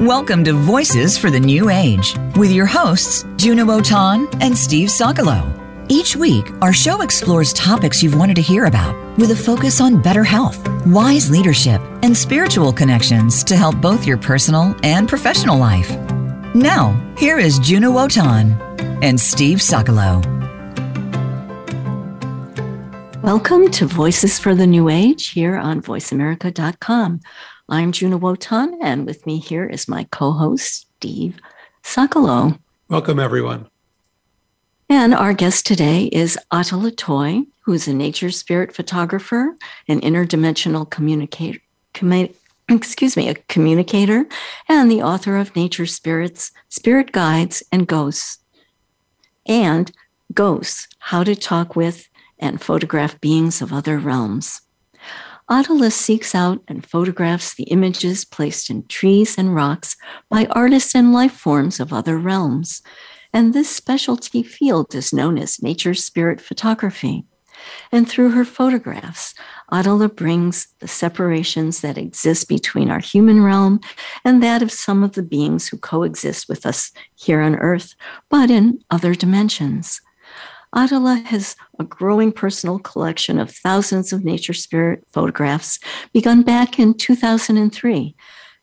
Welcome to Voices for the New Age with your hosts, Juno Wotan and Steve Sokolow. Each week, our show explores topics you've wanted to hear about with a focus on better health, wise leadership, and spiritual connections to help both your personal and professional life. Now, here is Juno Wotan and Steve Sokolow. Welcome to Voices for the New Age here on voiceamerica.com. I'm Juno Wotan, and with me here is my co host, Steve Sokolow. Welcome, everyone. And our guest today is Atala Toy, who's a nature spirit photographer, an interdimensional communicator, commu- excuse me, a communicator, and the author of Nature Spirits, Spirit Guides, and Ghosts. And Ghosts, How to Talk with and Photograph Beings of Other Realms. Atala seeks out and photographs the images placed in trees and rocks by artists and life forms of other realms. And this specialty field is known as nature spirit photography. And through her photographs, Atala brings the separations that exist between our human realm and that of some of the beings who coexist with us here on Earth, but in other dimensions. Atala has a growing personal collection of thousands of nature spirit photographs begun back in 2003.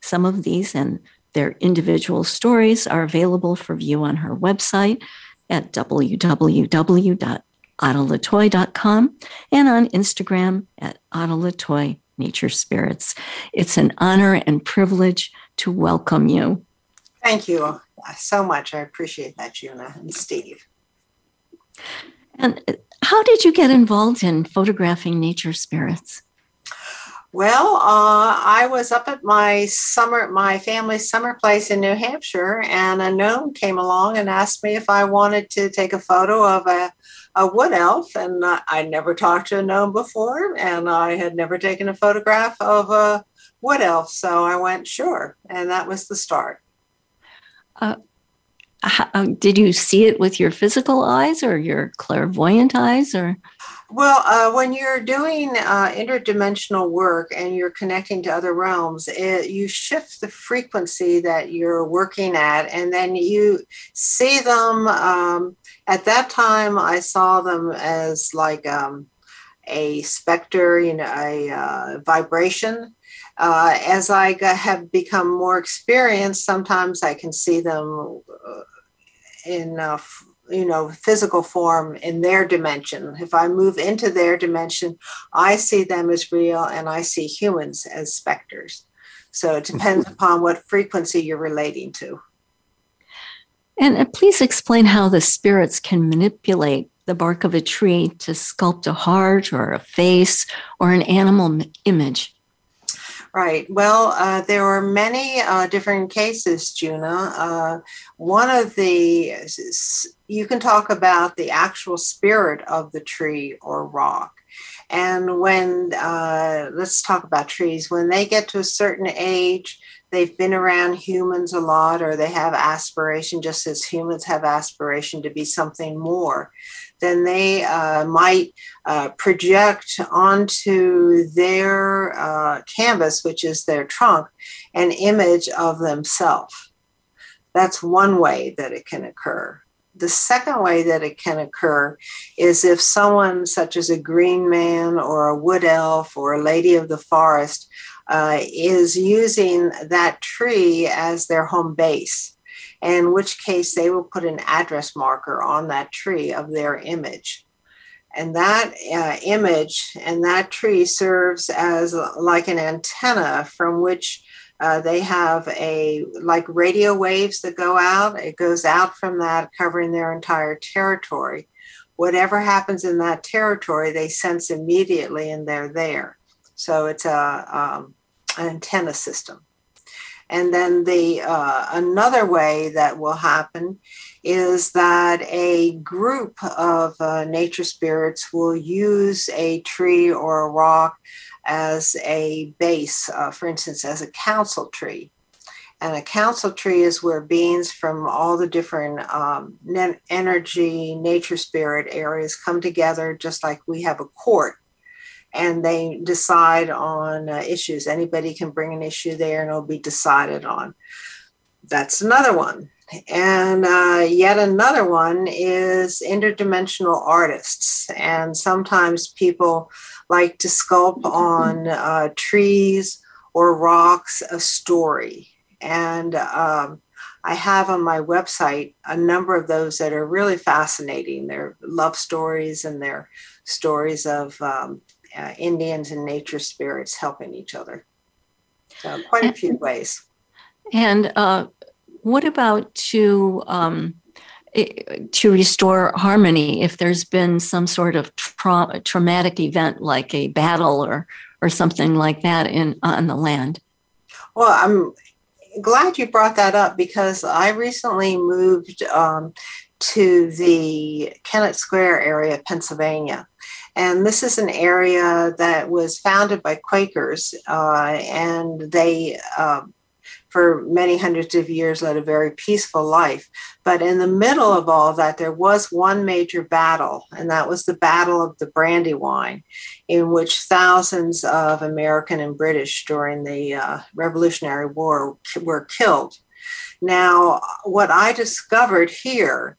Some of these and their individual stories are available for view on her website at www.atalatoy.com and on Instagram at attalatoy nature spirits. It's an honor and privilege to welcome you. Thank you so much. I appreciate that, Juna and Steve. And how did you get involved in photographing nature spirits? Well, uh, I was up at my summer, my family's summer place in New Hampshire, and a gnome came along and asked me if I wanted to take a photo of a, a wood elf. And uh, I'd never talked to a gnome before, and I had never taken a photograph of a wood elf. So I went, sure. And that was the start. Uh, how, um, did you see it with your physical eyes or your clairvoyant eyes or? Well uh, when you're doing uh, interdimensional work and you're connecting to other realms it, you shift the frequency that you're working at and then you see them um, at that time i saw them as like um, a specter you know a uh, vibration. Uh, as I have become more experienced, sometimes I can see them uh, in uh, you know physical form in their dimension. If i move into their dimension i see them as real and i see humans as specters. So it depends upon what frequency you're relating to. And uh, please explain how the spirits can manipulate the bark of a tree to sculpt a heart or a face or an animal image Right. Well, uh, there were many uh, different cases, Juna. Uh, one of the, you can talk about the actual spirit of the tree or rock. And when, uh, let's talk about trees, when they get to a certain age, they've been around humans a lot, or they have aspiration, just as humans have aspiration to be something more then they uh, might uh, project onto their uh, canvas, which is their trunk, an image of themselves. That's one way that it can occur. The second way that it can occur is if someone, such as a green man or a wood elf or a lady of the forest, uh, is using that tree as their home base in which case they will put an address marker on that tree of their image. And that uh, image and that tree serves as like an antenna from which uh, they have a like radio waves that go out. It goes out from that, covering their entire territory. Whatever happens in that territory, they sense immediately, and they're there. So it's a um, an antenna system. And then the uh, another way that will happen is that a group of uh, nature spirits will use a tree or a rock as a base, uh, for instance, as a council tree. And a council tree is where beings from all the different um, energy, nature spirit areas come together, just like we have a court and they decide on uh, issues. Anybody can bring an issue there and it'll be decided on. that's another one. And uh, yet another one is interdimensional artists. And sometimes people like to sculpt on uh, trees or rocks a story. And um, I have on my website a number of those that are really fascinating. They're love stories and they're stories of um, uh, Indians and nature spirits helping each other. So, quite a few ways. And uh, what about to um, to restore harmony if there's been some sort of tra- traumatic event like a battle or or something like that in on the land? Well, I'm glad you brought that up because I recently moved um, to the Kennett Square area of Pennsylvania. And this is an area that was founded by Quakers, uh, and they uh, for many hundreds of years led a very peaceful life. But in the middle of all of that, there was one major battle, and that was the Battle of the Brandywine, in which thousands of American and British during the uh, Revolutionary War were killed. Now, what I discovered here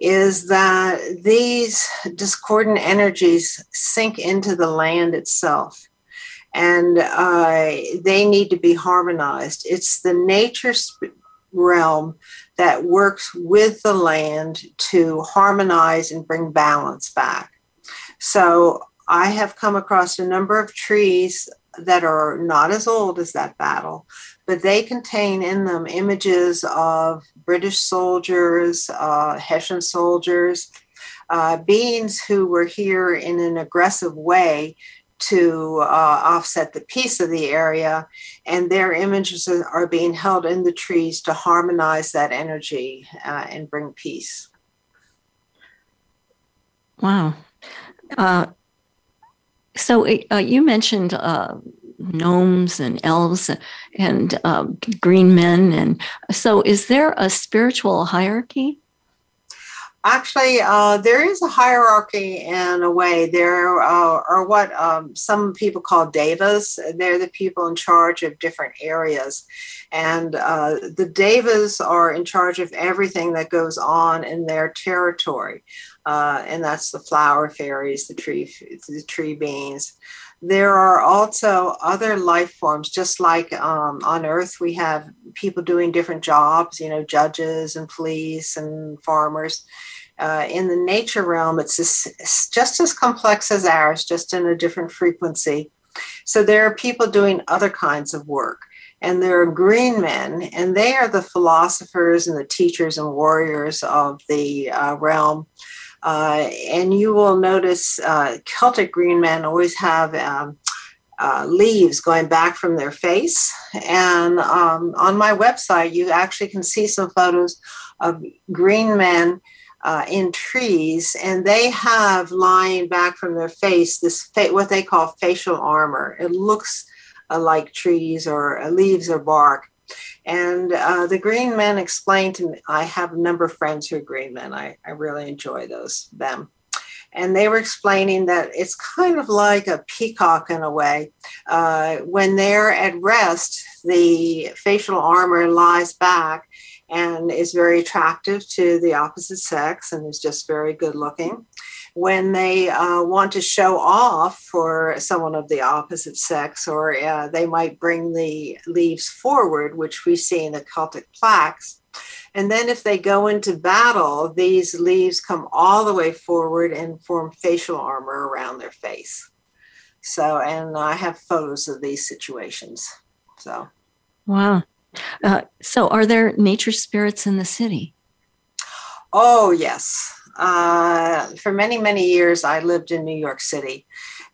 is that these discordant energies sink into the land itself and uh, they need to be harmonized. It's the nature realm that works with the land to harmonize and bring balance back. So I have come across a number of trees that are not as old as that battle, but they contain in them images of British soldiers, uh, Hessian soldiers, uh, beings who were here in an aggressive way to uh, offset the peace of the area, and their images are being held in the trees to harmonize that energy uh, and bring peace. Wow. Uh, so uh, you mentioned uh, gnomes and elves and uh, green men, and so is there a spiritual hierarchy? Actually, uh, there is a hierarchy in a way. There uh, are what um, some people call devas. They're the people in charge of different areas. And uh, the devas are in charge of everything that goes on in their territory. Uh, and that's the flower fairies, the tree, the tree beings. There are also other life forms, just like um, on Earth, we have people doing different jobs, you know, judges and police and farmers. Uh, in the nature realm, it's just, it's just as complex as ours, just in a different frequency. So there are people doing other kinds of work. And there are green men, and they are the philosophers and the teachers and warriors of the uh, realm. Uh, and you will notice uh, Celtic green men always have um, uh, leaves going back from their face. And um, on my website, you actually can see some photos of green men uh, in trees, and they have lying back from their face this fa- what they call facial armor. It looks uh, like trees or uh, leaves or bark. And uh, the green men explained to me, I have a number of friends who are green men. I, I really enjoy those, them. And they were explaining that it's kind of like a peacock in a way. Uh, when they're at rest, the facial armor lies back and is very attractive to the opposite sex and is just very good looking when they uh, want to show off for someone of the opposite sex, or uh, they might bring the leaves forward, which we see in the Celtic plaques. And then if they go into battle, these leaves come all the way forward and form facial armor around their face. So, and I have photos of these situations. So, wow. Uh, so, are there nature spirits in the city? Oh, yes. Uh, for many, many years, I lived in New York City.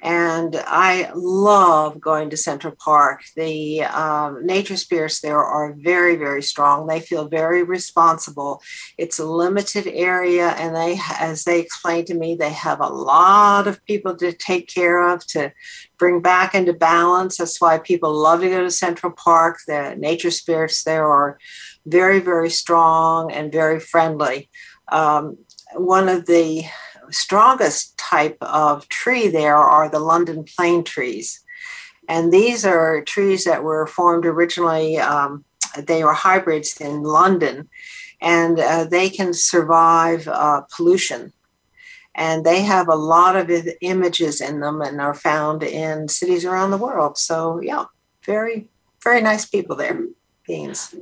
And I love going to Central Park. The um, nature spirits there are very, very strong. They feel very responsible. It's a limited area, and they, as they explained to me, they have a lot of people to take care of to bring back into balance. That's why people love to go to Central Park. The nature spirits there are very, very strong and very friendly. Um, one of the strongest type of tree there are the London plane trees. And these are trees that were formed originally um, they were hybrids in London, and uh, they can survive uh, pollution. And they have a lot of images in them and are found in cities around the world. So, yeah, very, very nice people there, beings.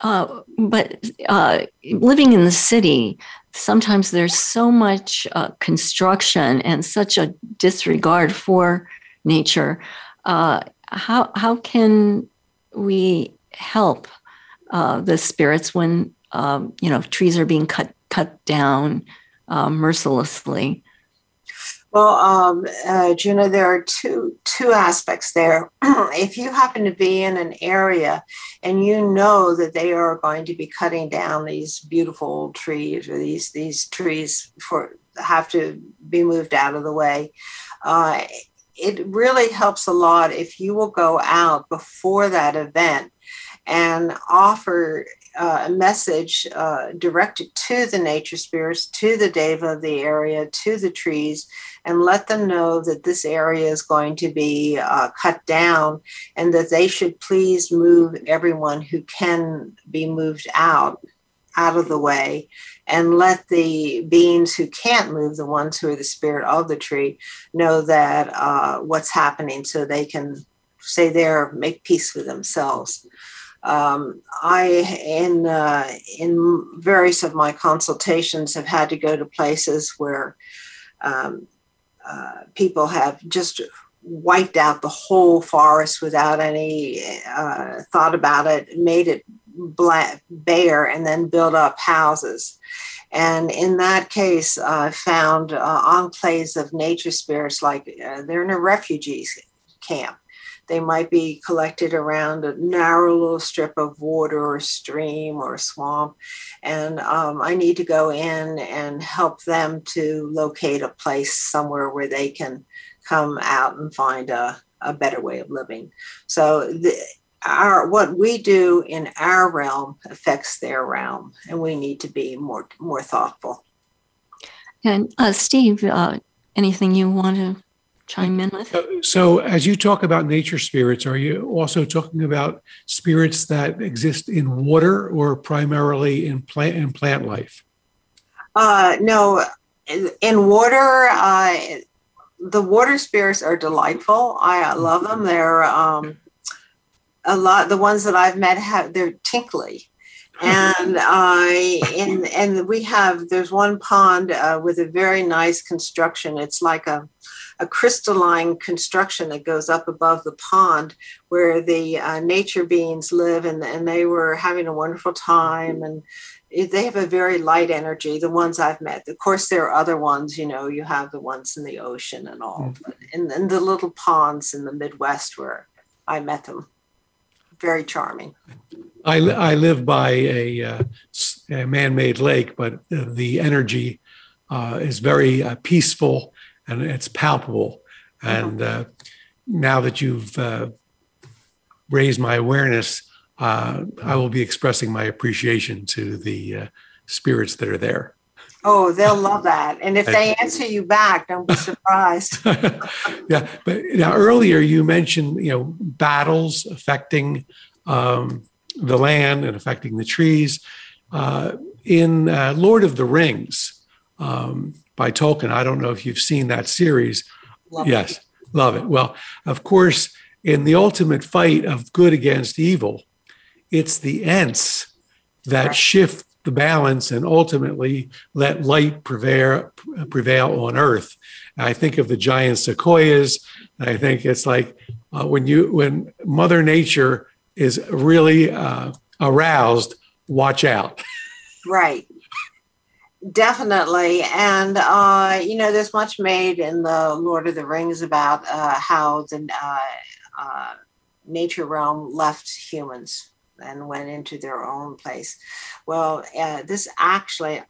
Uh, but uh, living in the city, sometimes there's so much uh, construction and such a disregard for nature. Uh, how how can we help uh, the spirits when um, you know trees are being cut cut down uh, mercilessly? Well, um, uh, Juna, there are two two aspects there. if you happen to be in an area and you know that they are going to be cutting down these beautiful trees or these these trees for have to be moved out of the way, uh, it really helps a lot if you will go out before that event and offer uh, a message uh, directed to the nature spirits, to the deva of the area, to the trees, and let them know that this area is going to be uh, cut down and that they should please move everyone who can be moved out out of the way and let the beings who can't move, the ones who are the spirit of the tree, know that uh, what's happening so they can stay there, make peace with themselves. Um, I, in uh, in various of my consultations, have had to go to places where um, uh, people have just wiped out the whole forest without any uh, thought about it, made it black, bare, and then built up houses. And in that case, I uh, found uh, enclaves of nature spirits, like uh, they're in a refugees camp they might be collected around a narrow little strip of water or stream or swamp. And um, I need to go in and help them to locate a place somewhere where they can come out and find a, a better way of living. So the, our what we do in our realm affects their realm, and we need to be more more thoughtful. And uh, Steve, uh, anything you want to chime in with? So, as you talk about nature spirits, are you also talking about spirits that exist in water or primarily in plant in plant life? Uh, no, in water, uh, the water spirits are delightful. I love them. They're um, a lot. The ones that I've met have they're tinkly and I and and we have there's one pond uh, with a very nice construction. It's like a a crystalline construction that goes up above the pond where the uh, nature beings live, and and they were having a wonderful time and. They have a very light energy. The ones I've met, of course, there are other ones. You know, you have the ones in the ocean and all, mm. but in, in the little ponds in the Midwest where I met them, very charming. I, I live by a, uh, a man-made lake, but the energy uh, is very uh, peaceful and it's palpable. And uh, now that you've uh, raised my awareness, uh, I will be expressing my appreciation to the spirits that are there. Oh, they'll love that. And if they answer you back, don't be surprised. yeah. But now earlier you mentioned, you know, battles affecting um, the land and affecting the trees. Uh, in uh, Lord of the Rings um, by Tolkien, I don't know if you've seen that series. Love yes, it. love it. Well, of course, in the ultimate fight of good against evil, it's the Ents that right. shift the balance and ultimately let light prevail prevail on earth. And I think of the giant sequoias. I think it's like uh, when you when Mother Nature is really uh, aroused, watch out. Right. Definitely. And, uh, you know, there's much made in the Lord of the Rings about uh, how the uh, uh nature realm left humans and went into their own place. Well, uh, this actually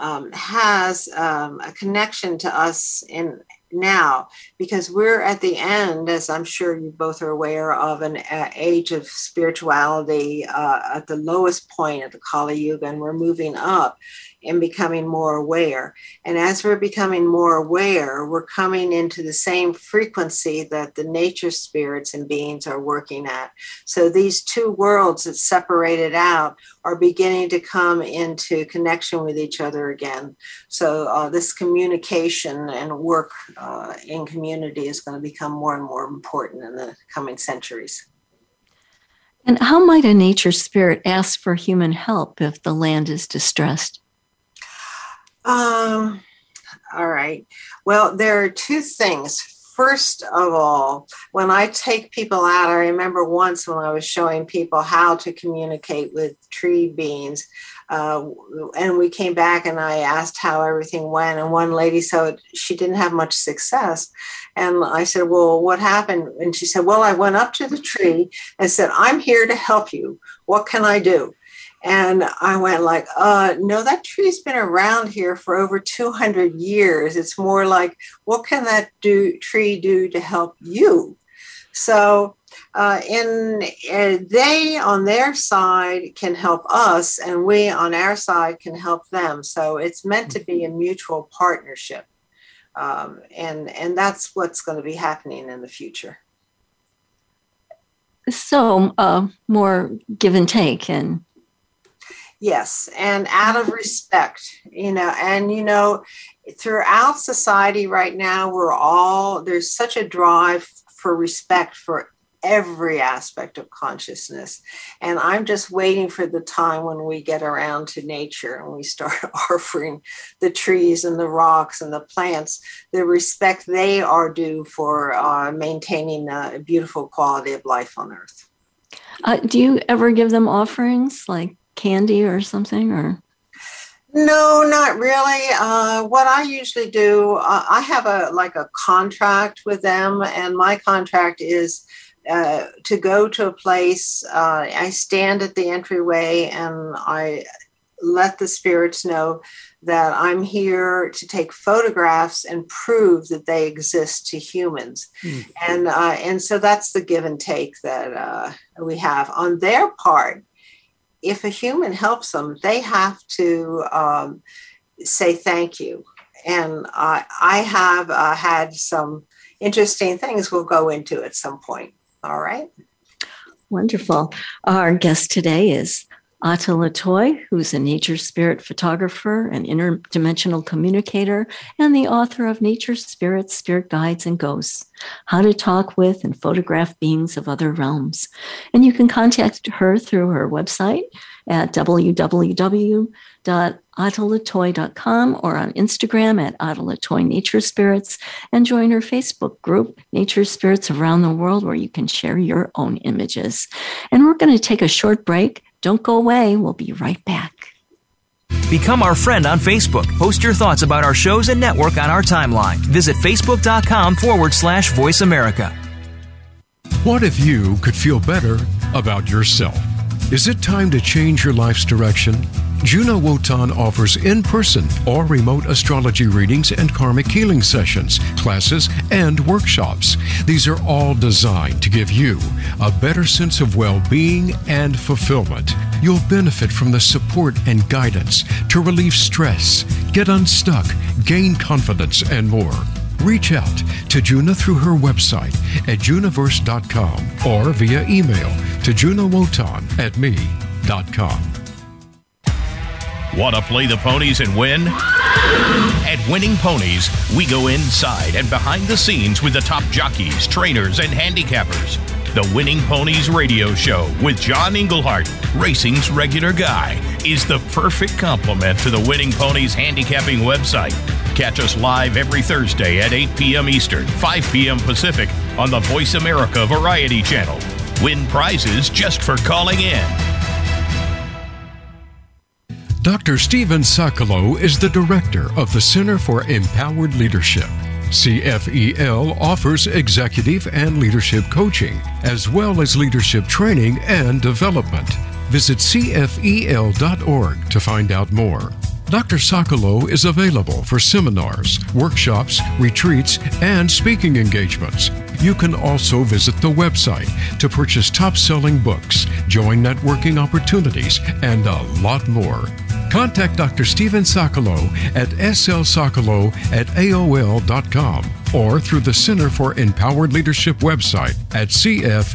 um, has um, a connection to us in now because we're at the end, as I'm sure you both are aware of, an uh, age of spirituality uh, at the lowest point of the Kali Yuga, and we're moving up and becoming more aware. And as we're becoming more aware, we're coming into the same frequency that the nature spirits and beings are working at. So these two worlds that separated out are beginning to come into connection with each other again. So uh, this communication and work uh, in community is going to become more and more important in the coming centuries. And how might a nature spirit ask for human help if the land is distressed? Um, all right. Well, there are two things. First of all, when I take people out, I remember once when I was showing people how to communicate with tree beings. Uh, and we came back and I asked how everything went. And one lady said she didn't have much success. And I said, Well, what happened? And she said, Well, I went up to the tree and said, I'm here to help you. What can I do? And I went like, uh, no, that tree's been around here for over 200 years. It's more like, what can that do, tree do to help you? So, uh, in uh, they on their side can help us, and we on our side can help them. So it's meant to be a mutual partnership, um, and and that's what's going to be happening in the future. So uh, more give and take and Yes, and out of respect, you know, and you know, throughout society right now, we're all there's such a drive for respect for every aspect of consciousness. And I'm just waiting for the time when we get around to nature and we start offering the trees and the rocks and the plants the respect they are due for uh, maintaining a beautiful quality of life on earth. Uh, do you ever give them offerings like candy or something or? No not really. Uh, what i usually do uh, i have a like a contract with them and my contract is uh, to go to a place uh, i stand at the entryway and i let the spirits know that i'm here to take photographs and prove that they exist to humans. Mm-hmm. and uh, and so that's the give and take that uh, we have. On their part if a human helps them, they have to um, say thank you. And I, I have uh, had some interesting things we'll go into at some point. All right. Wonderful. Our guest today is Latoy, who's a nature spirit photographer and interdimensional communicator, and the author of Nature Spirits, Spirit Guides, and Ghosts How to Talk with and Photograph Beings of Other Realms. And you can contact her through her website at www.atalatoy.com or on Instagram at Atalatoy Nature Spirits and join her Facebook group, Nature Spirits Around the World, where you can share your own images. And we're going to take a short break. Don't go away. We'll be right back. Become our friend on Facebook. Post your thoughts about our shows and network on our timeline. Visit facebook.com forward slash voice America. What if you could feel better about yourself? Is it time to change your life's direction? Juno Wotan offers in person or remote astrology readings and karmic healing sessions, classes, and workshops. These are all designed to give you a better sense of well being and fulfillment. You'll benefit from the support and guidance to relieve stress, get unstuck, gain confidence, and more. Reach out to Juna through her website at juniverse.com or via email to junowotan at me.com. Want to play the ponies and win? At Winning Ponies, we go inside and behind the scenes with the top jockeys, trainers, and handicappers. The Winning Ponies radio show with John Englehart, racing's regular guy, is the perfect complement to the Winning Ponies handicapping website. Catch us live every Thursday at 8 p.m. Eastern, 5 p.m. Pacific on the Voice America Variety Channel. Win prizes just for calling in. Dr. Steven Sokolow is the director of the Center for Empowered Leadership. CFEL offers executive and leadership coaching, as well as leadership training and development. Visit CFEL.org to find out more. Dr. Sokolow is available for seminars, workshops, retreats, and speaking engagements. You can also visit the website to purchase top selling books, join networking opportunities, and a lot more. Contact Dr. Steven Sokolow at slsocolow at aol.com or through the Center for Empowered Leadership website at cfel.org.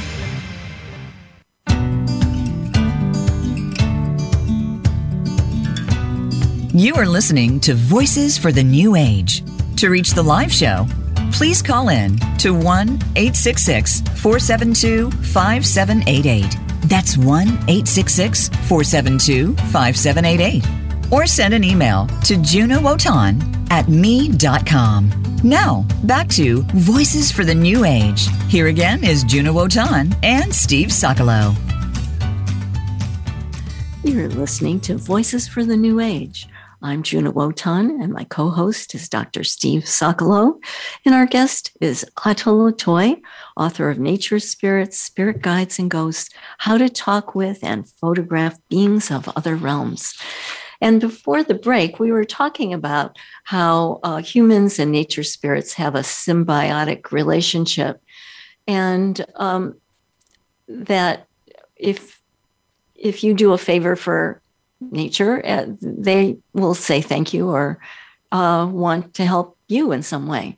You are listening to Voices for the New Age. To reach the live show, please call in to 1 866 472 5788. That's 1 866 472 5788. Or send an email to junowotan at me.com. Now, back to Voices for the New Age. Here again is Juno Wotan and Steve Sokolow. You're listening to Voices for the New Age. I'm Juna Wotan, and my co host is Dr. Steve Sokolow. And our guest is Atala Toy, author of Nature Spirits, Spirit Guides and Ghosts How to Talk with and Photograph Beings of Other Realms. And before the break, we were talking about how uh, humans and nature spirits have a symbiotic relationship. And um, that if if you do a favor for nature, uh, they will say thank you or uh, want to help you in some way.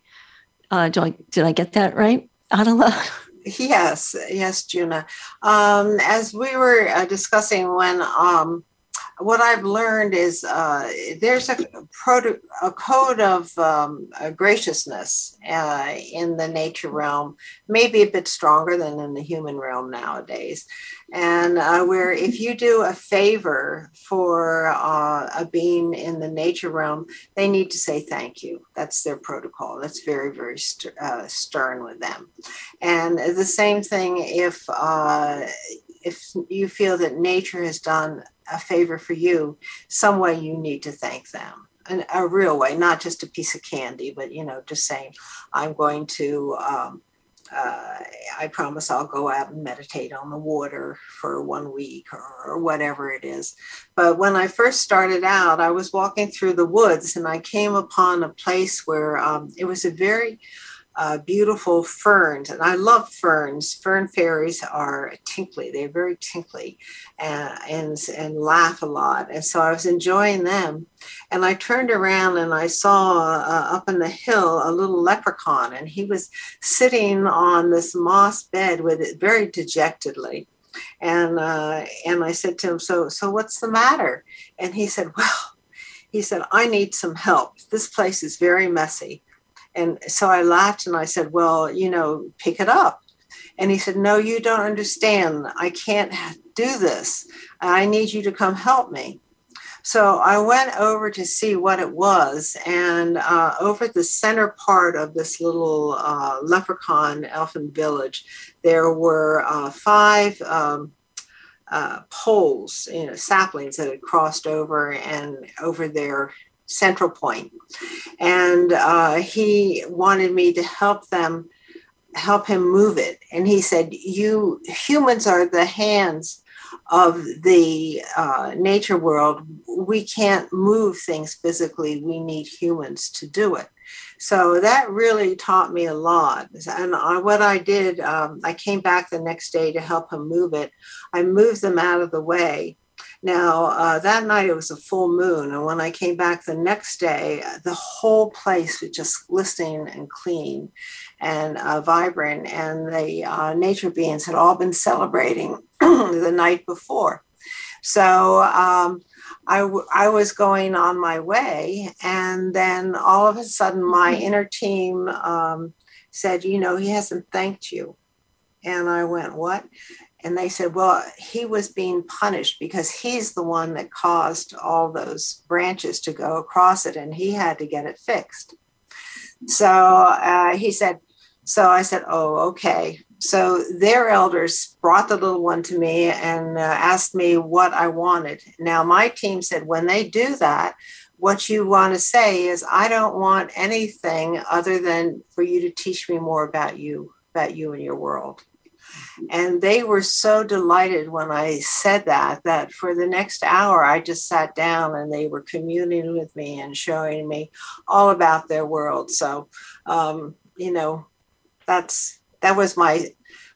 Uh, I, did I get that right, Atala? Yes, yes, Juna. Um, as we were uh, discussing when um, what I've learned is uh, there's a, proto- a code of um, graciousness uh, in the nature realm, maybe a bit stronger than in the human realm nowadays. And uh, where if you do a favor for uh, a being in the nature realm, they need to say thank you. That's their protocol. That's very, very st- uh, stern with them. And the same thing if uh, if you feel that nature has done a favor for you, some way you need to thank them. In a real way, not just a piece of candy, but you know, just saying, I'm going to, um, uh, I promise I'll go out and meditate on the water for one week or, or, whatever it is. But when I first started out, I was walking through the woods and I came upon a place where um, it was a very uh, beautiful ferns, and I love ferns. Fern fairies are tinkly; they're very tinkly, and, and and laugh a lot. And so I was enjoying them. And I turned around and I saw uh, up in the hill a little leprechaun, and he was sitting on this moss bed with it very dejectedly. And uh, and I said to him, "So so what's the matter?" And he said, "Well." He said, I need some help. This place is very messy. And so I laughed and I said, Well, you know, pick it up. And he said, No, you don't understand. I can't do this. I need you to come help me. So I went over to see what it was, and uh, over the center part of this little uh, leprechaun elfin village, there were uh, five um, uh, poles, you know, saplings that had crossed over and over their central point. And uh, he wanted me to help them, help him move it. And he said, You humans are the hands of the uh, nature world. We can't move things physically, we need humans to do it. So that really taught me a lot. And what I did, um, I came back the next day to help him move it. I moved them out of the way now, uh, that night it was a full moon. And when I came back the next day, the whole place was just glistening and clean and uh, vibrant. And the uh, nature beings had all been celebrating the night before. So um, I, w- I was going on my way. And then all of a sudden, my inner team um, said, You know, he hasn't thanked you. And I went, What? And they said, well, he was being punished because he's the one that caused all those branches to go across it, and he had to get it fixed. So uh, he said, so I said, oh, okay. So their elders brought the little one to me and uh, asked me what I wanted. Now, my team said, when they do that, what you want to say is, I don't want anything other than for you to teach me more about you, about you and your world. And they were so delighted when I said that, that for the next hour, I just sat down and they were communing with me and showing me all about their world. So, um, you know, that's that was my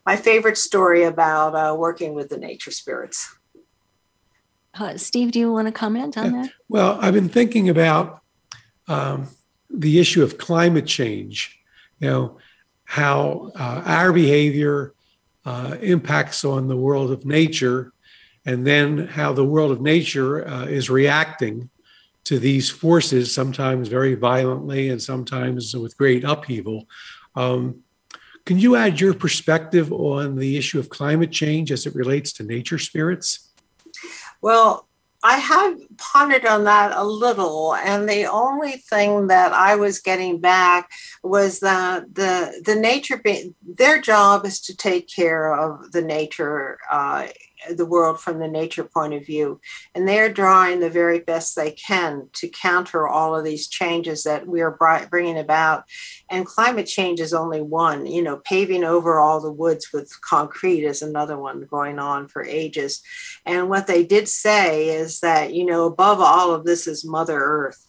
my favorite story about uh, working with the nature spirits. Uh, Steve, do you want to comment on that? Well, I've been thinking about um, the issue of climate change. You know, how uh, our behavior uh, impacts on the world of nature, and then how the world of nature uh, is reacting to these forces, sometimes very violently and sometimes with great upheaval. Um, can you add your perspective on the issue of climate change as it relates to nature spirits? Well, I have pondered on that a little, and the only thing that I was getting back was that the the nature be, their job is to take care of the nature uh, the world from the nature point of view. And they're drawing the very best they can to counter all of these changes that we are bringing about. And climate change is only one. You know, paving over all the woods with concrete is another one going on for ages. And what they did say is that, you know, above all of this is Mother Earth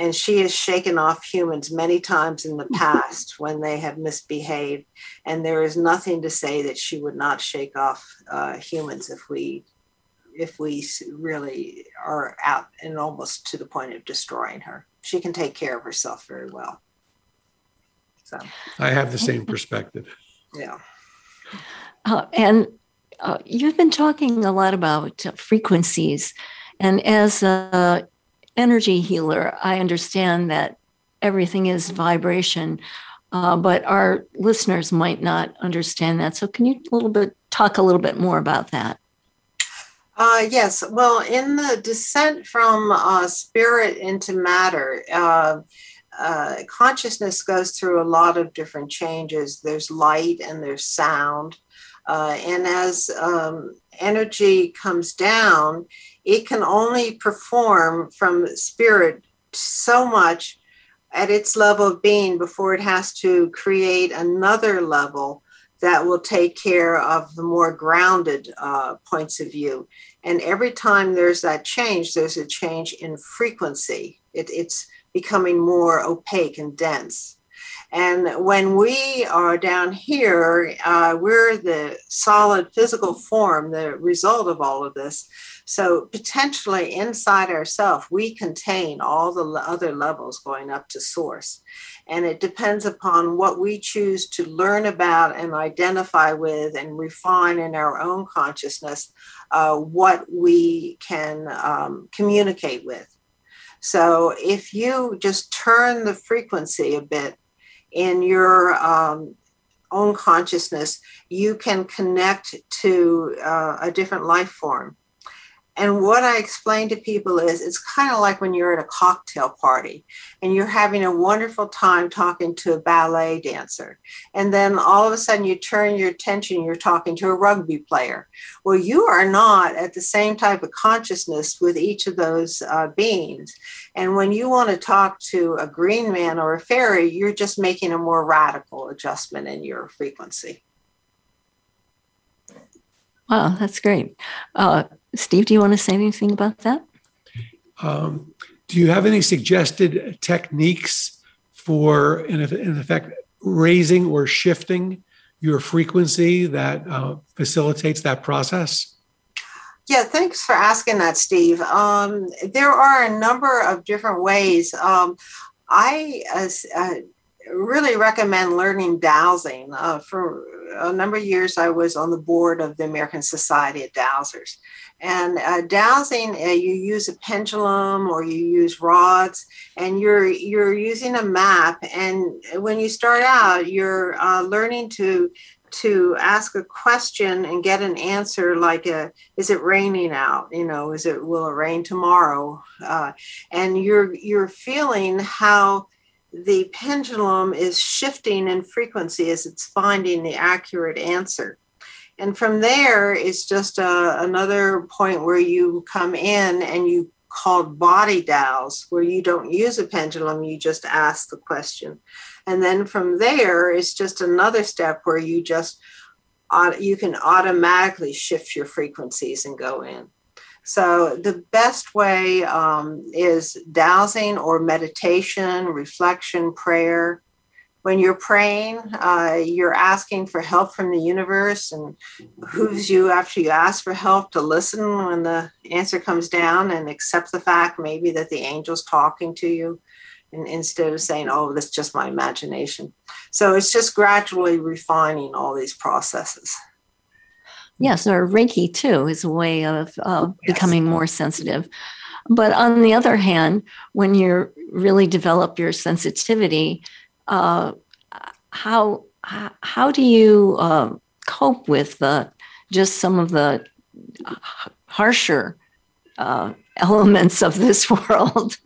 and she has shaken off humans many times in the past when they have misbehaved. And there is nothing to say that she would not shake off uh, humans if we if we really are out and almost to the point of destroying her. She can take care of herself very well. So. I have the same perspective. Yeah. Uh, and uh, you've been talking a lot about frequencies. And as a energy healer, I understand that everything is vibration, uh, but our listeners might not understand that. So, can you a little bit talk a little bit more about that? Uh, yes. Well, in the descent from uh, spirit into matter, uh, uh, consciousness goes through a lot of different changes. There's light and there's sound. Uh, and as um, energy comes down, it can only perform from spirit so much at its level of being before it has to create another level that will take care of the more grounded uh, points of view. And every time there's that change, there's a change in frequency. It, it's becoming more opaque and dense. And when we are down here, uh, we're the solid physical form, the result of all of this. So potentially inside ourselves, we contain all the other levels going up to source. And it depends upon what we choose to learn about and identify with and refine in our own consciousness uh, what we can um, communicate with. So if you just turn the frequency a bit in your um, own consciousness, you can connect to uh, a different life form. And what I explain to people is it's kind of like when you're at a cocktail party and you're having a wonderful time talking to a ballet dancer. And then all of a sudden you turn your attention, you're talking to a rugby player. Well, you are not at the same type of consciousness with each of those uh, beings. And when you want to talk to a green man or a fairy, you're just making a more radical adjustment in your frequency. Wow, that's great. Uh, Steve, do you want to say anything about that? Um, do you have any suggested techniques for, in, in effect, raising or shifting your frequency that uh, facilitates that process? Yeah, thanks for asking that, Steve. Um, there are a number of different ways. Um, I uh, uh, really recommend learning dowsing. Uh, for a number of years, I was on the board of the American Society of Dowsers. And uh, dowsing, uh, you use a pendulum or you use rods, and you're you're using a map. And when you start out, you're uh, learning to to ask a question and get an answer like a, is it raining out you know is it will it rain tomorrow uh, and you're you're feeling how the pendulum is shifting in frequency as it's finding the accurate answer and from there, it's just a, uh, another point where you come in and you called body dowels, where you don't use a pendulum, you just ask the question. And then from there, it's just another step where you just you can automatically shift your frequencies and go in. So the best way um, is dowsing or meditation, reflection, prayer. When you're praying, uh, you're asking for help from the universe, and who's you after you ask for help to listen when the answer comes down and accept the fact maybe that the angel's talking to you and instead of saying, oh, that's just my imagination. So it's just gradually refining all these processes. Yes, or Reiki too is a way of uh, yes. becoming more sensitive. But on the other hand, when you really develop your sensitivity, uh, how how do you uh, cope with just some of the harsher uh, elements of this world?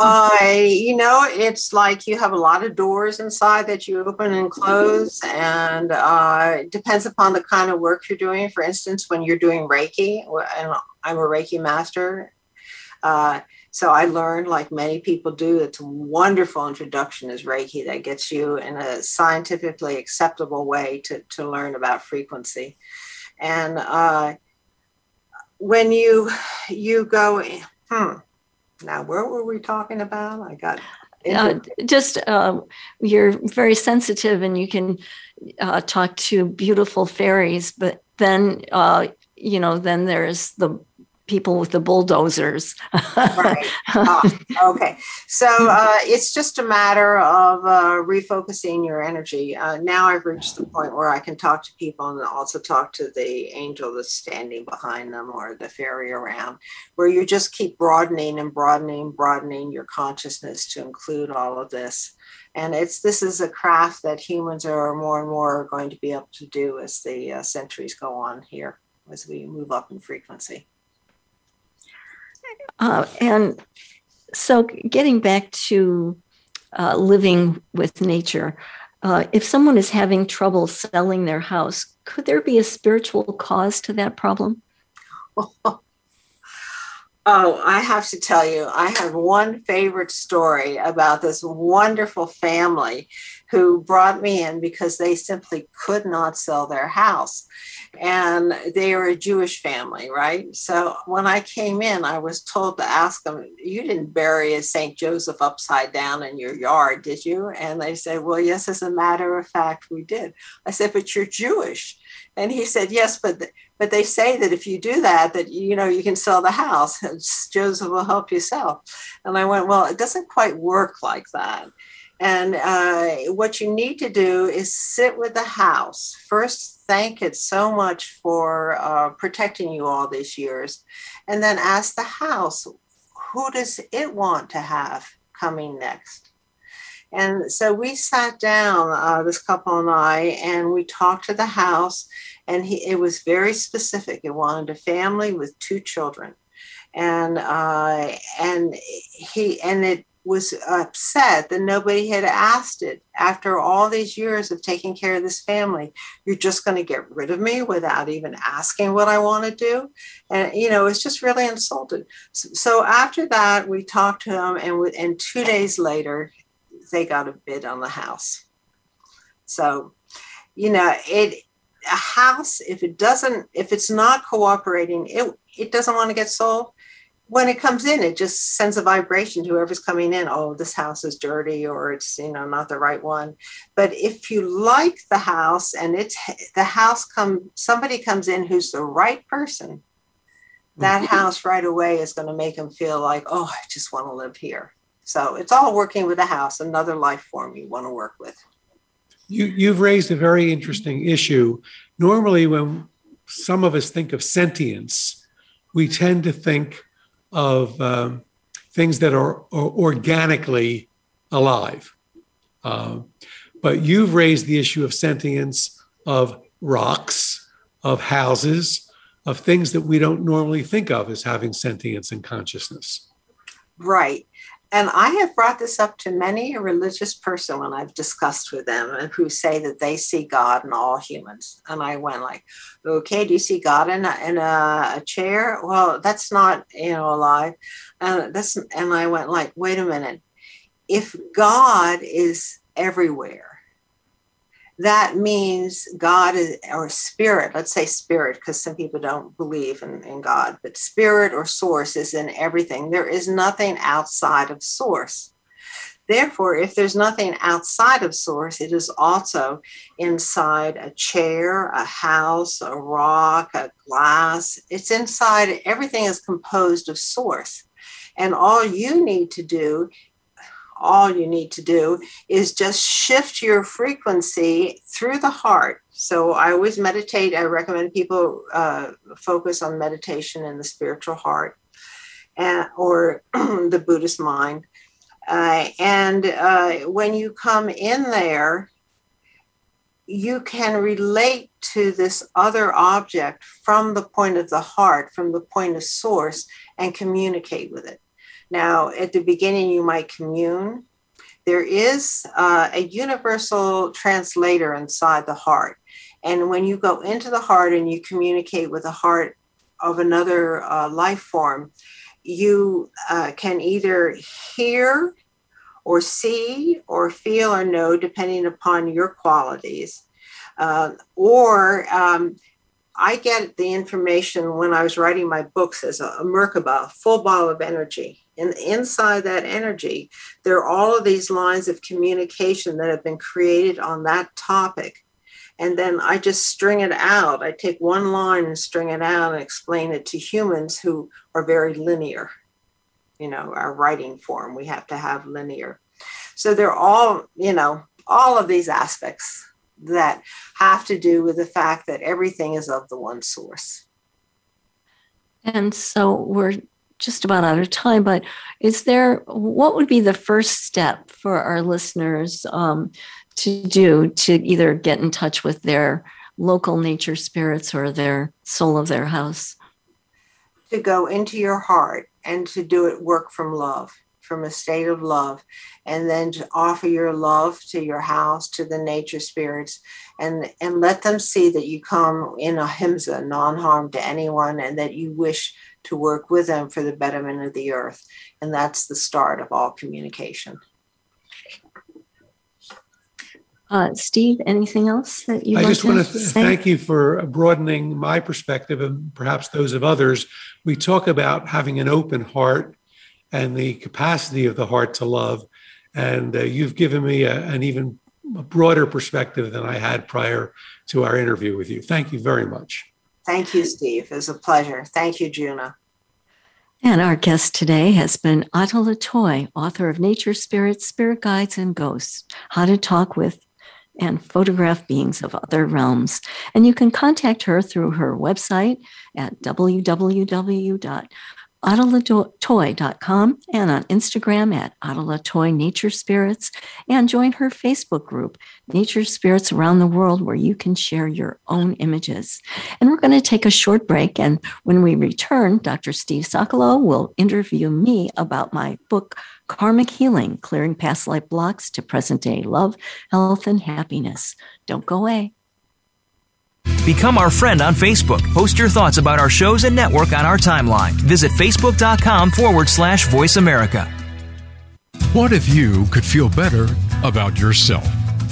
Uh, you know, it's like you have a lot of doors inside that you open and close, and uh, it depends upon the kind of work you're doing. For instance, when you're doing Reiki, and I'm a Reiki master, uh, so I learned, like many people do, it's a wonderful introduction is Reiki that gets you in a scientifically acceptable way to, to learn about frequency. And uh, when you you go, hmm, now, where were we talking about? I got uh, just uh, you're very sensitive and you can uh, talk to beautiful fairies, but then uh, you know then there's the people with the bulldozers. right. Uh, okay. So uh, it's just a matter of uh, refocusing your energy. Uh, now I've reached the point where I can talk to people and also talk to the angel that's standing behind them or the fairy around, where you just keep broadening and broadening, broadening your consciousness to include all of this. And it's this is a craft that humans are more and more going to be able to do as the uh, centuries go on here, as we move up in frequency. Uh, and so, getting back to uh, living with nature, uh, if someone is having trouble selling their house, could there be a spiritual cause to that problem? Oh, I have to tell you, I have one favorite story about this wonderful family who brought me in because they simply could not sell their house and they are a Jewish family, right? So when I came in, I was told to ask them, You didn't bury a St. Joseph upside down in your yard, did you? And they said, Well, yes, as a matter of fact, we did. I said, But you're Jewish. And he said, Yes, but but they say that if you do that, that you know you can sell the house. Joseph will help you sell. And I went, Well, it doesn't quite work like that. And uh, what you need to do is sit with the house. First, thank it so much for uh, protecting you all these years. And then ask the house, who does it want to have coming next? And so we sat down, uh, this couple and I, and we talked to the house. And he, it was very specific. It wanted a family with two children and uh, and he and it was upset that nobody had asked it after all these years of taking care of this family. You're just going to get rid of me without even asking what I want to do. And, you know, it's just really insulted. So, so after that, we talked to them, and, and two days later, they got a bid on the house. So, you know, it, a house, if it doesn't, if it's not cooperating, it, it doesn't want to get sold when it comes in, it just sends a vibration to whoever's coming in. Oh, this house is dirty, or it's you know not the right one. But if you like the house and it's the house come somebody comes in who's the right person, that mm-hmm. house right away is going to make them feel like, oh, I just want to live here. So it's all working with the house, another life form you want to work with. You you've raised a very interesting issue. Normally, when some of us think of sentience, we tend to think of um, things that are, are organically alive. Uh, but you've raised the issue of sentience of rocks, of houses, of things that we don't normally think of as having sentience and consciousness. Right. And I have brought this up to many a religious person when I've discussed with them and who say that they see God in all humans. And I went like, okay, do you see God in a, in a, a chair? Well, that's not, you know, alive. And uh, that's, and I went like, wait a minute. If God is everywhere, that means God is, or spirit, let's say spirit, because some people don't believe in, in God, but spirit or source is in everything. There is nothing outside of source. Therefore, if there's nothing outside of source, it is also inside a chair, a house, a rock, a glass. It's inside, everything is composed of source. And all you need to do all you need to do is just shift your frequency through the heart. So I always meditate. I recommend people uh, focus on meditation in the spiritual heart and, or the Buddhist mind. Uh, and uh, when you come in there, you can relate to this other object from the point of the heart, from the point of source, and communicate with it. Now, at the beginning, you might commune. There is uh, a universal translator inside the heart. And when you go into the heart and you communicate with the heart of another uh, life form, you uh, can either hear or see or feel or know, depending upon your qualities. Uh, or um, I get the information when I was writing my books as a, a Merkaba, full ball of energy. And inside that energy, there are all of these lines of communication that have been created on that topic. And then I just string it out. I take one line and string it out and explain it to humans who are very linear. You know, our writing form, we have to have linear. So they're all, you know, all of these aspects that have to do with the fact that everything is of the one source. And so we're just about out of time, but is there what would be the first step for our listeners um, to do to either get in touch with their local nature spirits or their soul of their house? To go into your heart and to do it work from love from a state of love and then to offer your love to your house to the nature spirits and and let them see that you come in ahimsa non-harm to anyone and that you wish to work with them for the betterment of the earth and that's the start of all communication uh, Steve, anything else that you? I just want to th- thank you for broadening my perspective and perhaps those of others. We talk about having an open heart and the capacity of the heart to love. And uh, you've given me a, an even broader perspective than I had prior to our interview with you. Thank you very much. Thank you, Steve. It's a pleasure. Thank you, Juno. And our guest today has been Atala Toy, author of Nature Spirits, Spirit Guides, and Ghosts How to Talk with and Photograph Beings of Other Realms. And you can contact her through her website at www atalatoy.com and on Instagram at atalatoy nature spirits and join her Facebook group, Nature Spirits Around the World, where you can share your own images. And we're going to take a short break. And when we return, Dr. Steve Sokolow will interview me about my book, Karmic Healing Clearing Past Life Blocks to Present Day Love, Health, and Happiness. Don't go away. Become our friend on Facebook. Post your thoughts about our shows and network on our timeline. Visit facebook.com forward slash voice America. What if you could feel better about yourself?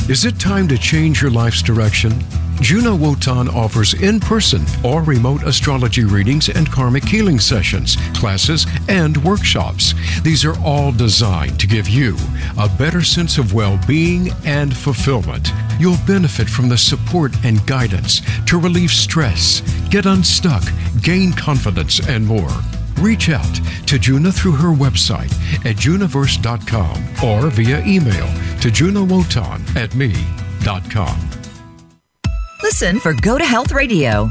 Is it time to change your life's direction? Juno Wotan offers in person or remote astrology readings and karmic healing sessions, classes, and workshops. These are all designed to give you a better sense of well being and fulfillment. You'll benefit from the support and guidance to relieve stress, get unstuck, gain confidence, and more. Reach out to Juno through her website at juniverse.com or via email to junowotan at me.com. Listen for Go to Health Radio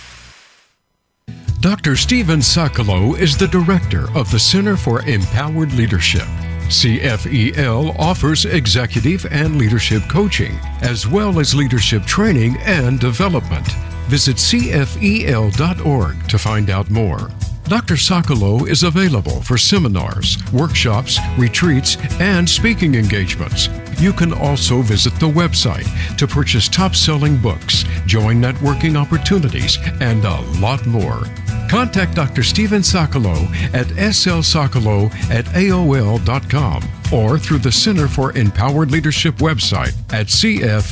Dr. Stephen Sokolow is the director of the Center for Empowered Leadership. CFEL offers executive and leadership coaching, as well as leadership training and development. Visit CFEL.org to find out more. Dr. Sokolow is available for seminars, workshops, retreats, and speaking engagements. You can also visit the website to purchase top selling books, join networking opportunities, and a lot more. Contact Dr. Stephen Sokolow at slsokolow at AOL.com or through the Center for Empowered Leadership website at CFEL.org.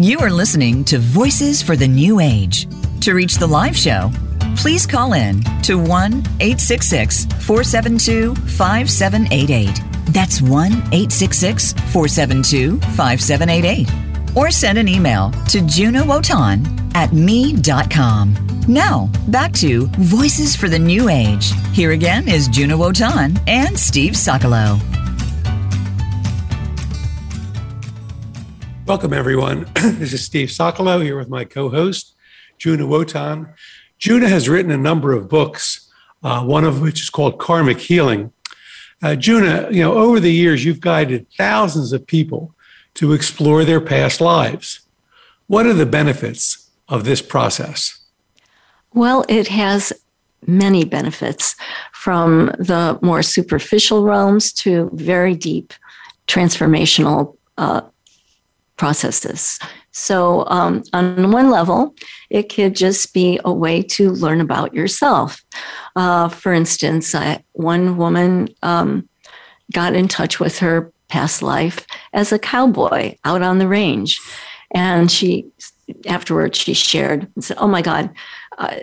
You are listening to Voices for the New Age. To reach the live show, please call in to 1 866 472 5788. That's 1 866 472 5788. Or send an email to junowotan at me.com. Now, back to Voices for the New Age. Here again is Juno Wotan and Steve Sokolow. Welcome, everyone. this is Steve Sokolow here with my co host, Juno Wotan. Juno has written a number of books, uh, one of which is called Karmic Healing. Uh, Juno, you know, over the years, you've guided thousands of people to explore their past lives. What are the benefits of this process? Well, it has many benefits from the more superficial realms to very deep transformational uh, processes. So, um, on one level, it could just be a way to learn about yourself. Uh, for instance, I, one woman um, got in touch with her past life as a cowboy out on the range. And she, afterwards, she shared and said, Oh my God, uh,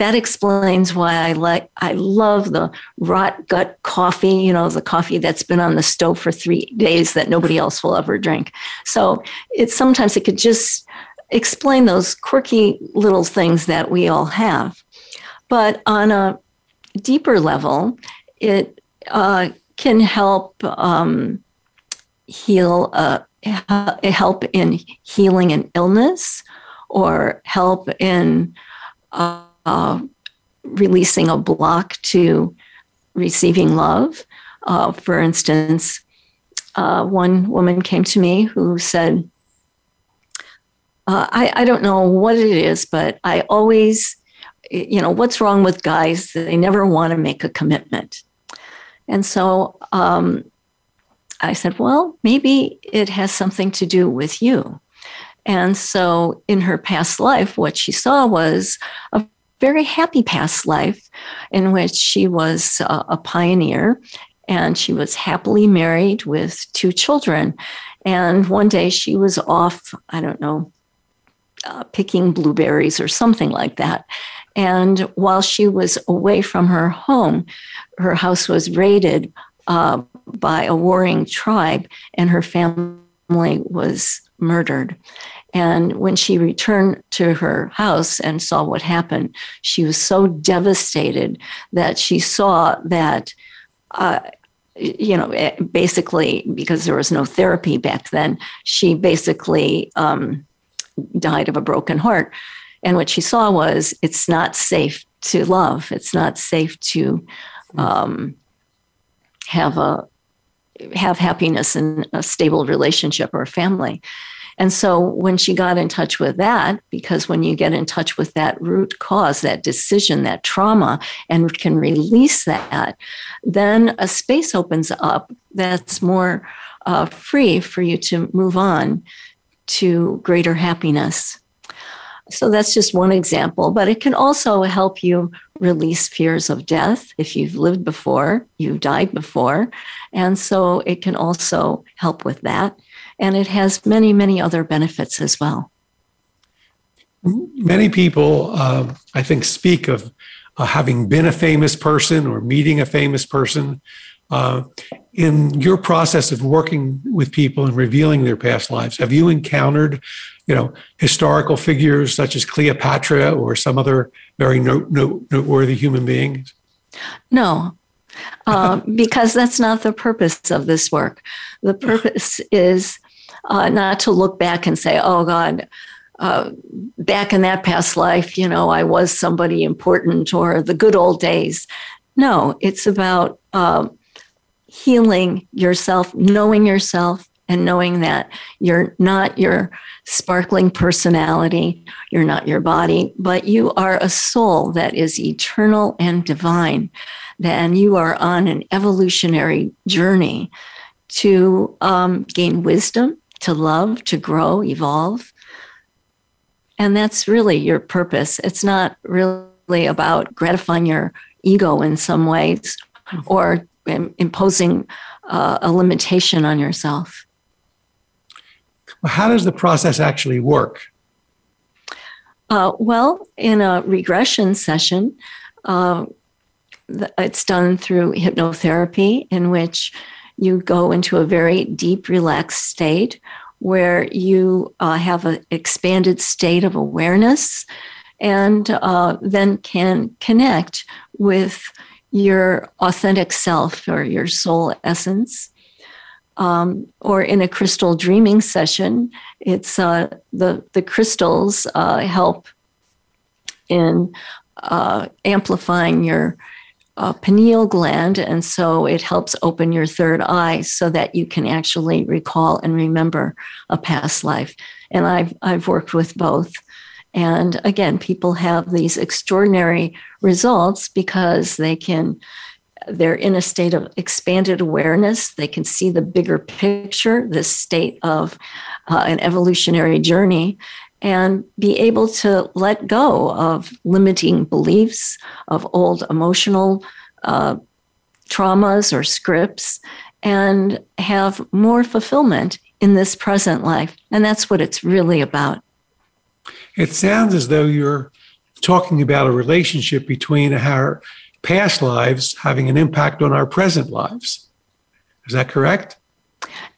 that explains why I like I love the rot gut coffee, you know, the coffee that's been on the stove for 3 days that nobody else will ever drink. So, it's sometimes it could just explain those quirky little things that we all have. But on a deeper level, it uh, can help um, heal, uh, help in healing an illness, or help in uh, uh, releasing a block to receiving love. Uh, for instance, uh, one woman came to me who said, uh, I, I don't know what it is, but I always, you know, what's wrong with guys? They never want to make a commitment. And so um, I said, well, maybe it has something to do with you. And so in her past life, what she saw was a very happy past life in which she was a pioneer and she was happily married with two children. And one day she was off, I don't know, uh, picking blueberries or something like that. And while she was away from her home, her house was raided uh, by a warring tribe, and her family was murdered. And when she returned to her house and saw what happened, she was so devastated that she saw that, uh, you know, eh, basically, because there was no therapy back then, she basically um, died of a broken heart. And what she saw was it's not safe to love, it's not safe to um, have a have happiness in a stable relationship or family. And so when she got in touch with that, because when you get in touch with that root cause, that decision, that trauma, and can release that, then a space opens up that's more uh, free for you to move on to greater happiness. So that's just one example, but it can also help you release fears of death. If you've lived before, you've died before. And so it can also help with that. And it has many, many other benefits as well. Many people, uh, I think, speak of uh, having been a famous person or meeting a famous person. Uh, in your process of working with people and revealing their past lives, have you encountered, you know, historical figures such as Cleopatra or some other very note, note, noteworthy human beings? No, uh, because that's not the purpose of this work. The purpose is uh, not to look back and say, "Oh God." Uh, back in that past life, you know, I was somebody important or the good old days. No, it's about um, healing yourself, knowing yourself, and knowing that you're not your sparkling personality, you're not your body, but you are a soul that is eternal and divine. Then you are on an evolutionary journey to um, gain wisdom, to love, to grow, evolve. And that's really your purpose. It's not really about gratifying your ego in some ways or imposing uh, a limitation on yourself. How does the process actually work? Uh, well, in a regression session, uh, it's done through hypnotherapy, in which you go into a very deep, relaxed state where you uh, have an expanded state of awareness and uh, then can connect with your authentic self or your soul essence. Um, or in a crystal dreaming session, it's uh, the the crystals uh, help in uh, amplifying your uh, pineal gland, and so it helps open your third eye so that you can actually recall and remember a past life. And I've I've worked with both. And again, people have these extraordinary results because they can, they're in a state of expanded awareness. They can see the bigger picture, this state of uh, an evolutionary journey, and be able to let go of limiting beliefs, of old emotional uh, traumas or scripts, and have more fulfillment in this present life. And that's what it's really about. It sounds as though you're talking about a relationship between our past lives having an impact on our present lives. Is that correct?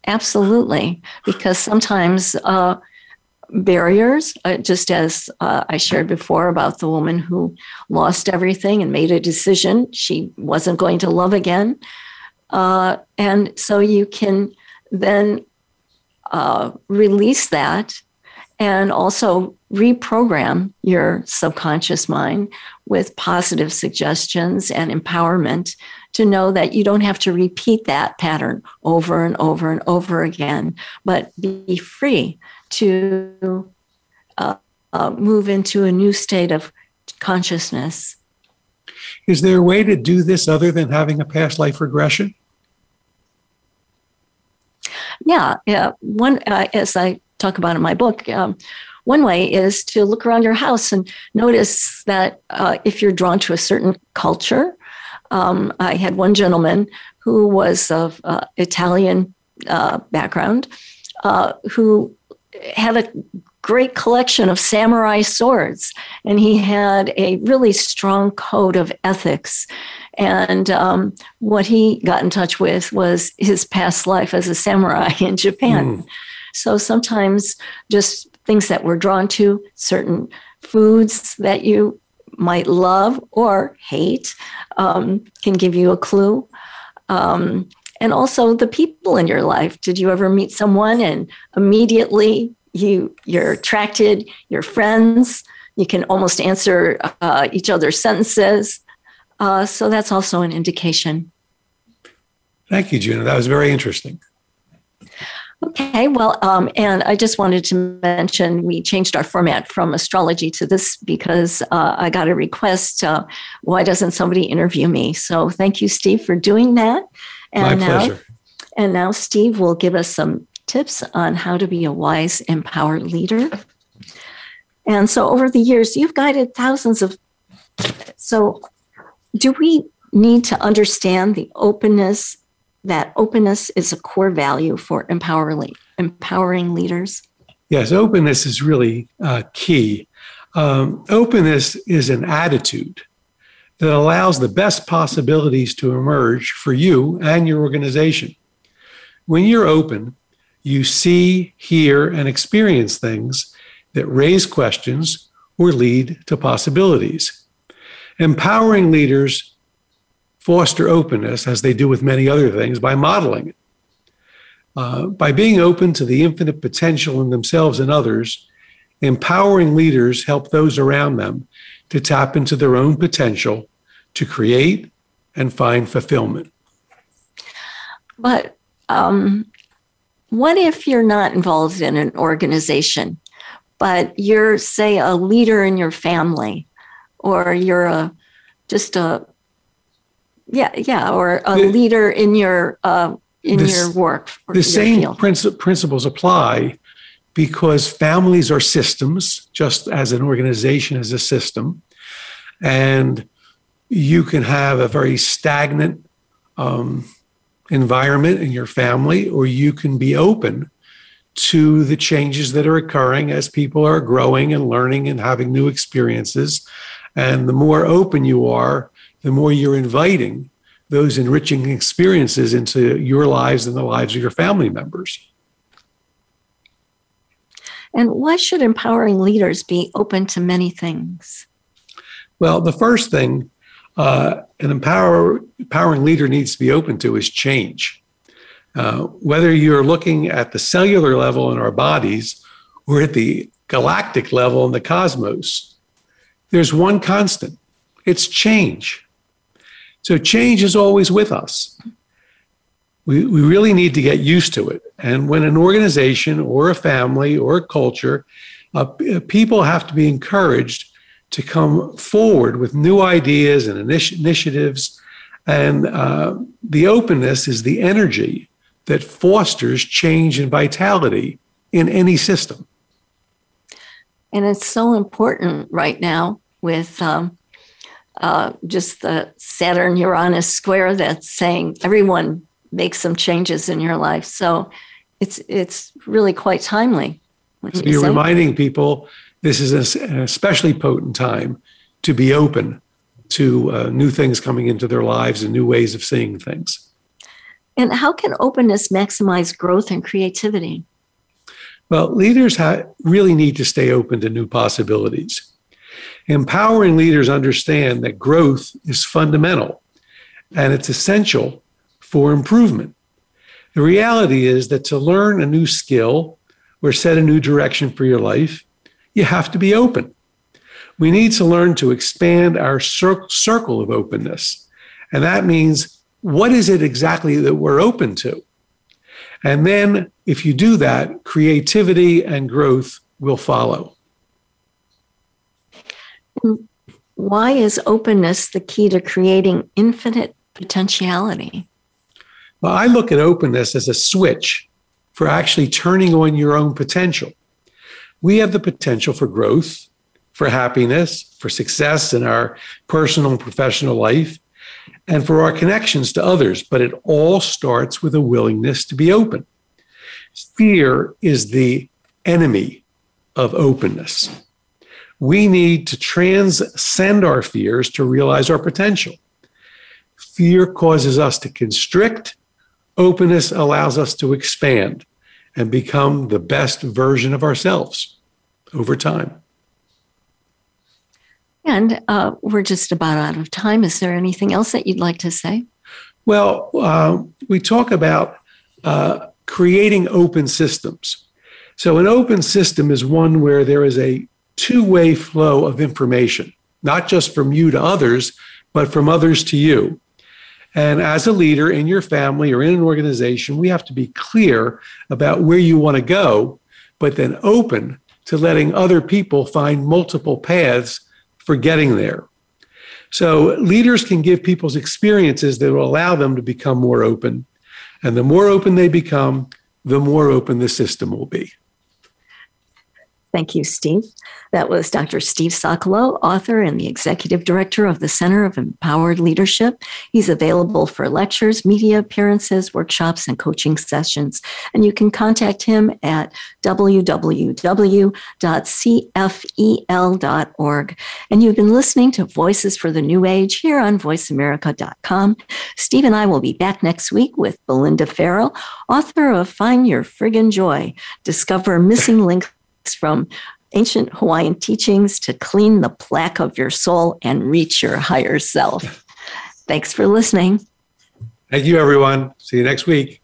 Absolutely, because sometimes uh, barriers, uh, just as uh, I shared before about the woman who lost everything and made a decision she wasn't going to love again. Uh, and so you can then uh, release that and also reprogram your subconscious mind with positive suggestions and empowerment to know that you don't have to repeat that pattern over and over and over again, but be free to uh, uh, move into a new state of consciousness. Is there a way to do this other than having a past life regression? Yeah, yeah. One, uh, as I talk about in my book, um, one way is to look around your house and notice that uh, if you're drawn to a certain culture, um, I had one gentleman who was of uh, Italian uh, background uh, who had a great collection of samurai swords, and he had a really strong code of ethics. And um, what he got in touch with was his past life as a samurai in Japan. Mm. So sometimes just things that we're drawn to, certain foods that you might love or hate um, can give you a clue. Um, and also the people in your life. Did you ever meet someone and immediately you you're attracted? Your friends. You can almost answer uh, each other's sentences. Uh, so that's also an indication. Thank you, Juno. That was very interesting. Okay, well, um, and I just wanted to mention we changed our format from astrology to this because uh, I got a request. Uh, why doesn't somebody interview me? So thank you, Steve, for doing that. And My pleasure. Now, and now Steve will give us some tips on how to be a wise, empowered leader. And so over the years, you've guided thousands of. So, do we need to understand the openness that openness is a core value for empowering, empowering leaders? Yes, openness is really uh, key. Um, openness is an attitude that allows the best possibilities to emerge for you and your organization. When you're open, you see, hear, and experience things that raise questions or lead to possibilities. Empowering leaders foster openness, as they do with many other things, by modeling it. Uh, by being open to the infinite potential in themselves and others, empowering leaders help those around them to tap into their own potential to create and find fulfillment. But um, what if you're not involved in an organization, but you're, say, a leader in your family, or you're a just a yeah, yeah, or a the, leader in your uh, in this, your work. The same princi- principles apply because families are systems, just as an organization is a system, and you can have a very stagnant um, environment in your family, or you can be open to the changes that are occurring as people are growing and learning and having new experiences. And the more open you are, the more you're inviting those enriching experiences into your lives and the lives of your family members. And why should empowering leaders be open to many things? Well, the first thing uh, an empower, empowering leader needs to be open to is change. Uh, whether you're looking at the cellular level in our bodies or at the galactic level in the cosmos, there's one constant it's change. So change is always with us. We, we really need to get used to it. And when an organization or a family or a culture, uh, people have to be encouraged to come forward with new ideas and initi- initiatives. And uh, the openness is the energy that fosters change and vitality in any system. And it's so important right now with um, uh, just the Saturn Uranus square that's saying everyone make some changes in your life. So it's it's really quite timely. So you're reminding people this is an especially potent time to be open to uh, new things coming into their lives and new ways of seeing things. And how can openness maximize growth and creativity? Well, leaders ha- really need to stay open to new possibilities. Empowering leaders understand that growth is fundamental and it's essential for improvement. The reality is that to learn a new skill or set a new direction for your life, you have to be open. We need to learn to expand our cir- circle of openness. And that means what is it exactly that we're open to? And then, if you do that, creativity and growth will follow. Why is openness the key to creating infinite potentiality? Well, I look at openness as a switch for actually turning on your own potential. We have the potential for growth, for happiness, for success in our personal and professional life, and for our connections to others. But it all starts with a willingness to be open. Fear is the enemy of openness we need to transcend our fears to realize our potential. Fear causes us to constrict, openness allows us to expand and become the best version of ourselves over time. And uh, we're just about out of time. Is there anything else that you'd like to say? Well, uh, we talk about uh, creating open systems. So, an open system is one where there is a two way flow of information, not just from you to others, but from others to you. And as a leader in your family or in an organization, we have to be clear about where you want to go, but then open to letting other people find multiple paths for getting there. So leaders can give people's experiences that will allow them to become more open. And the more open they become, the more open the system will be. Thank you, Steve. That was Dr. Steve Sokolow, author and the executive director of the Center of Empowered Leadership. He's available for lectures, media appearances, workshops, and coaching sessions. And you can contact him at www.cfel.org. And you've been listening to Voices for the New Age here on voiceamerica.com. Steve and I will be back next week with Belinda Farrell, author of Find Your Friggin' Joy Discover Missing Links from ancient Hawaiian teachings to clean the plaque of your soul and reach your higher self. Thanks for listening. Thank you, everyone. See you next week.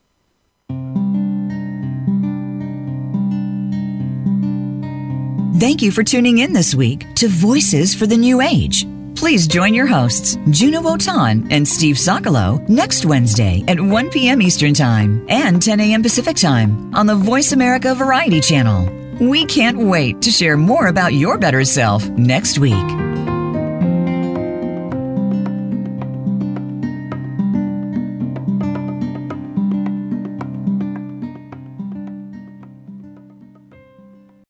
Thank you for tuning in this week to Voices for the New Age. Please join your hosts, Juno Wotan and Steve Sokolow, next Wednesday at 1 p.m. Eastern Time and 10 a.m. Pacific Time on the Voice America Variety Channel. We can't wait to share more about your better self next week.